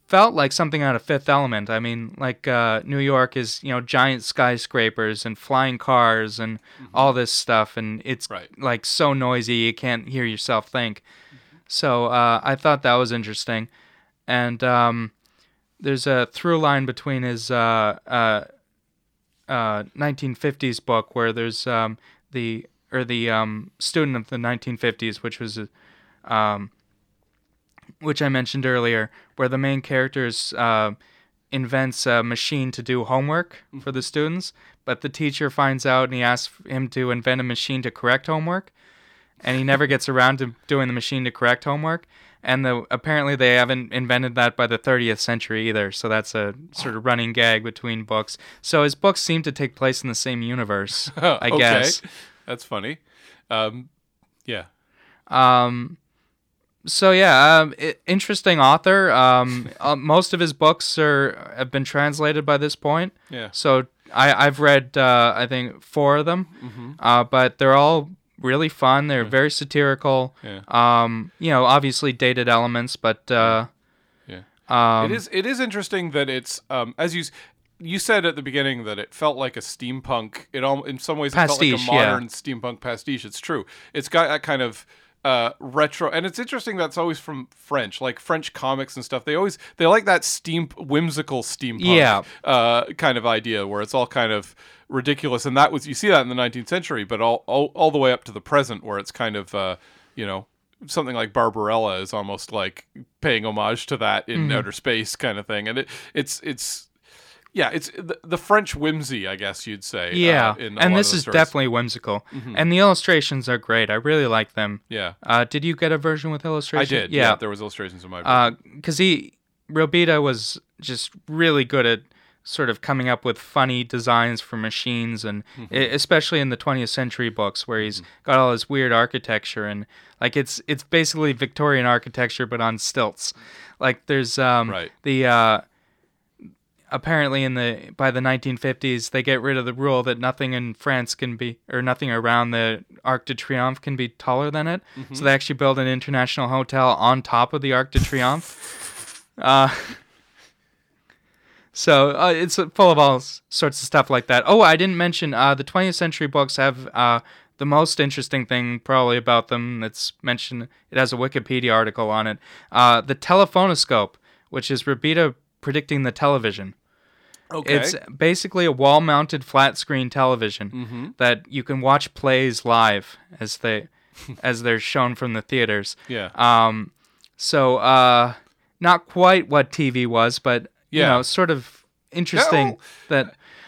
felt like something out of Fifth Element. I mean, like uh, New York is you know giant skyscrapers and flying cars and all this stuff, and it's Right. like so noisy you can't hear yourself think. So uh, I thought that was interesting, and um, there's a through line between his uh, uh, uh, 1950s book where there's um, the or the um, student of the 1950s, which was um, which I mentioned earlier, where the main character is, uh, invents a machine to do homework for the students, but the teacher finds out and he asks him to invent a machine to correct homework, and he never gets around to doing the machine to correct homework. And the, apparently they haven't invented that by the 30th century either, so that's a sort of running gag between books. So his books seem to take place in the same universe, [laughs] I okay. guess. That's funny. Um, yeah. Um, so yeah, um, i- interesting author. Um, [laughs] uh, most of his books are have been translated by this point. Yeah. So I I've read uh, I think four of them, Mm-hmm. uh, but they're all really fun. They're very satirical. Yeah. Um, you know, obviously dated elements, but uh, Yeah. um, it is. It is interesting that it's um, as you you said at the beginning that it felt like a steampunk. It all in some ways it felt like Pastiche, a yeah. modern steampunk pastiche. It's true. It's got that kind of. Uh, retro and it's interesting that's always from French like French comics and stuff they always they like that steam whimsical steampunk Yeah. uh, kind of idea where it's all kind of ridiculous and that was you see that in the 19th century but all all, all the way up to the present where it's kind of uh, you know something like Barbarella is almost like paying homage to that in outer space kind of thing and it it's it's yeah it's the, the French whimsy I guess you'd say yeah, uh, and this is stories. definitely whimsical, and the illustrations are great. I really like them. yeah Uh, did you get a version with illustrations? I did yeah. there was illustrations in my book. because he Robida was just really good at sort of coming up with funny designs for machines, and e- especially in the 20th century books where he's got all this weird architecture and like it's it's basically Victorian architecture but on stilts. Like there's um Right. the uh, apparently in the by the 1950s they get rid of the rule that nothing in France can be or nothing around the Arc de Triomphe can be taller than it. So they actually build an international hotel on top of the Arc de Triomphe. [laughs] uh, so uh, it's full of all sorts of stuff like that. Oh, I didn't mention uh, the 20th century books have uh, the most interesting thing probably about them that's mentioned. It has a Wikipedia article on it. Uh, the telephonoscope, which is Robida predicting the television. okay It's basically a wall-mounted flat-screen television Mm-hmm. that you can watch plays live as they [laughs] as they're shown from the theaters. yeah Um, so uh, not quite what TV was, but you know, sort of interesting No. that.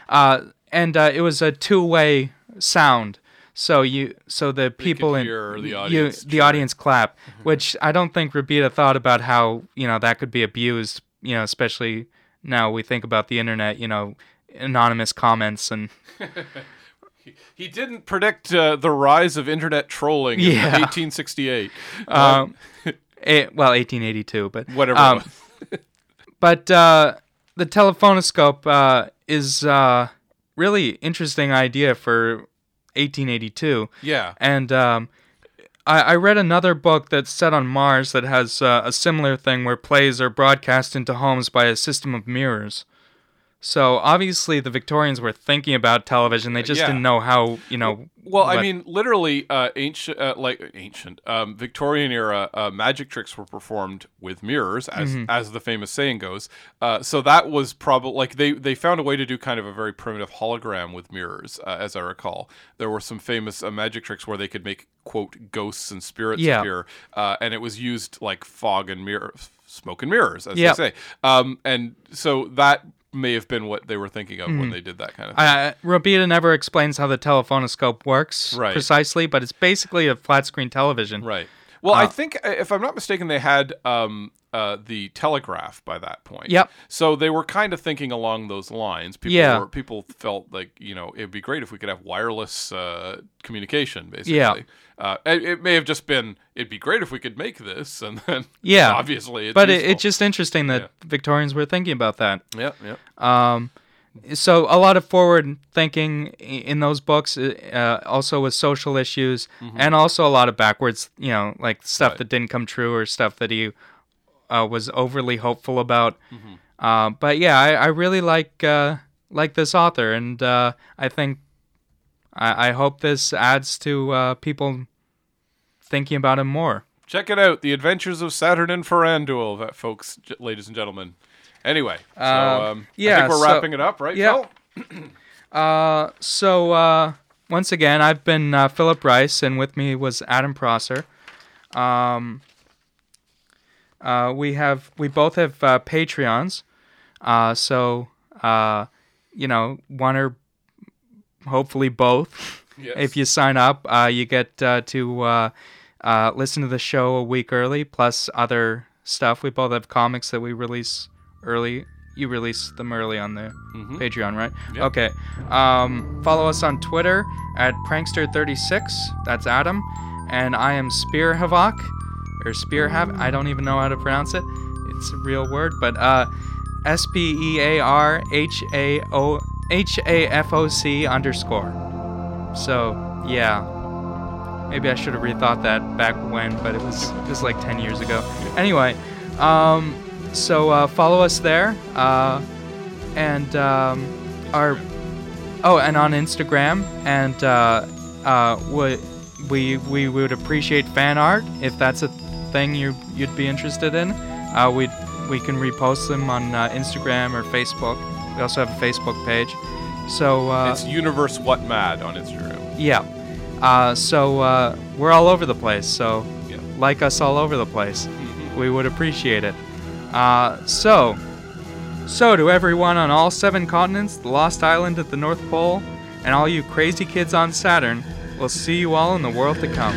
Uh, and uh, it was a two-way sound. So you, so the people in the you- audience the audience clap, [laughs] which I don't think Robida thought about how you know that could be abused. You know, especially now we think about the internet. You know, anonymous comments and [laughs] he didn't predict uh, the rise of internet trolling in Yeah. 1868 [laughs] um, eh, well, 1882, but whatever um, [laughs] but uh, the telephonoscope uh, is uh, really interesting idea for 1882 yeah and um, I, I read another book that's set on mars that has uh, a similar thing where plays are broadcast into homes by a system of mirrors so obviously the victorians were thinking about television they just Yeah. didn't know how you know Well, I mean, literally, uh, ancient, uh, like ancient, um, Victorian era uh, magic tricks were performed with mirrors, as Mm-hmm. as the famous saying goes. Uh, so that was probably like they they found a way to do kind of a very primitive hologram with mirrors, uh, as I recall. There were some famous uh, magic tricks where they could make quote ghosts and spirits Yeah. appear, uh, and it was used like fog and mirror, smoke and mirrors, as Yep. they say. Um, and so that may have been what they were thinking of Mm-hmm. when they did that kind of thing. Uh, Robida never explains how the telephonoscope works Right. precisely, but it's basically a flat screen television. Right. Well, I Uh, think uh, if I'm not mistaken, they had um, uh, the telegraph by that point. Yep. So they were kind of thinking along those lines. People Yeah. Were, people felt like you know it'd be great if we could have wireless uh, communication. Basically. Yeah. Uh, it, it may have just been it'd be great if we could make this, [laughs] and then Yeah. obviously, it's but it, it's just interesting that Yeah. Victorians were thinking about that. yeah, yeah. Um, so a lot of forward thinking in those books, uh, also with social issues, and also a lot of backwards, you know, like stuff Mm-hmm. Right. that didn't come true or stuff that he uh, was overly hopeful about. Mm-hmm. Uh, but yeah, I, I really like uh, like this author, and uh, I think I, I hope this adds to uh, people thinking about him more. Check it out, The Adventures of Saturnin Farandoul, that folks, j- ladies and gentlemen. Anyway, so Um, um, I yeah, think we're so- wrapping it up, right? yeah. Phil? [clears throat] Uh, so uh, once again, I've been uh, Philip Rice, and with me was Adam Prosser. Um, uh, we have we both have uh, Patreons, uh, so uh, you know one or hopefully both. Yes. If you sign up, uh, you get uh, to uh, uh, listen to the show a week early, plus other stuff. We both have comics that we release early. You release them early on the Patreon, right? Yeah. Okay. Um, follow us on Twitter at Prankster36. That's Adam. And I am Spear Havoc, or Spear Hav. I don't even know how to pronounce it. It's a real word, but uh, S P E A R H A O H A F O C underscore. So yeah, maybe I should have rethought that back when, but it was it was like 10 years ago. Anyway, um, so uh, follow us there, uh, and um, our oh, and on Instagram, and uh, uh, we we would appreciate fan art if that's a thing you you'd be interested in. Uh, we we can repost them on uh, Instagram or Facebook. We also have a Facebook page. So uh, it's Universe What Mad on Instagram. yeah. Uh, so uh, we're all over the place. So Yeah. like us all over the place. We would appreciate it. Uh, so, so to everyone on all seven continents, the Lost Island at the North Pole, and all you crazy kids on Saturn, we'll see you all in the world to come.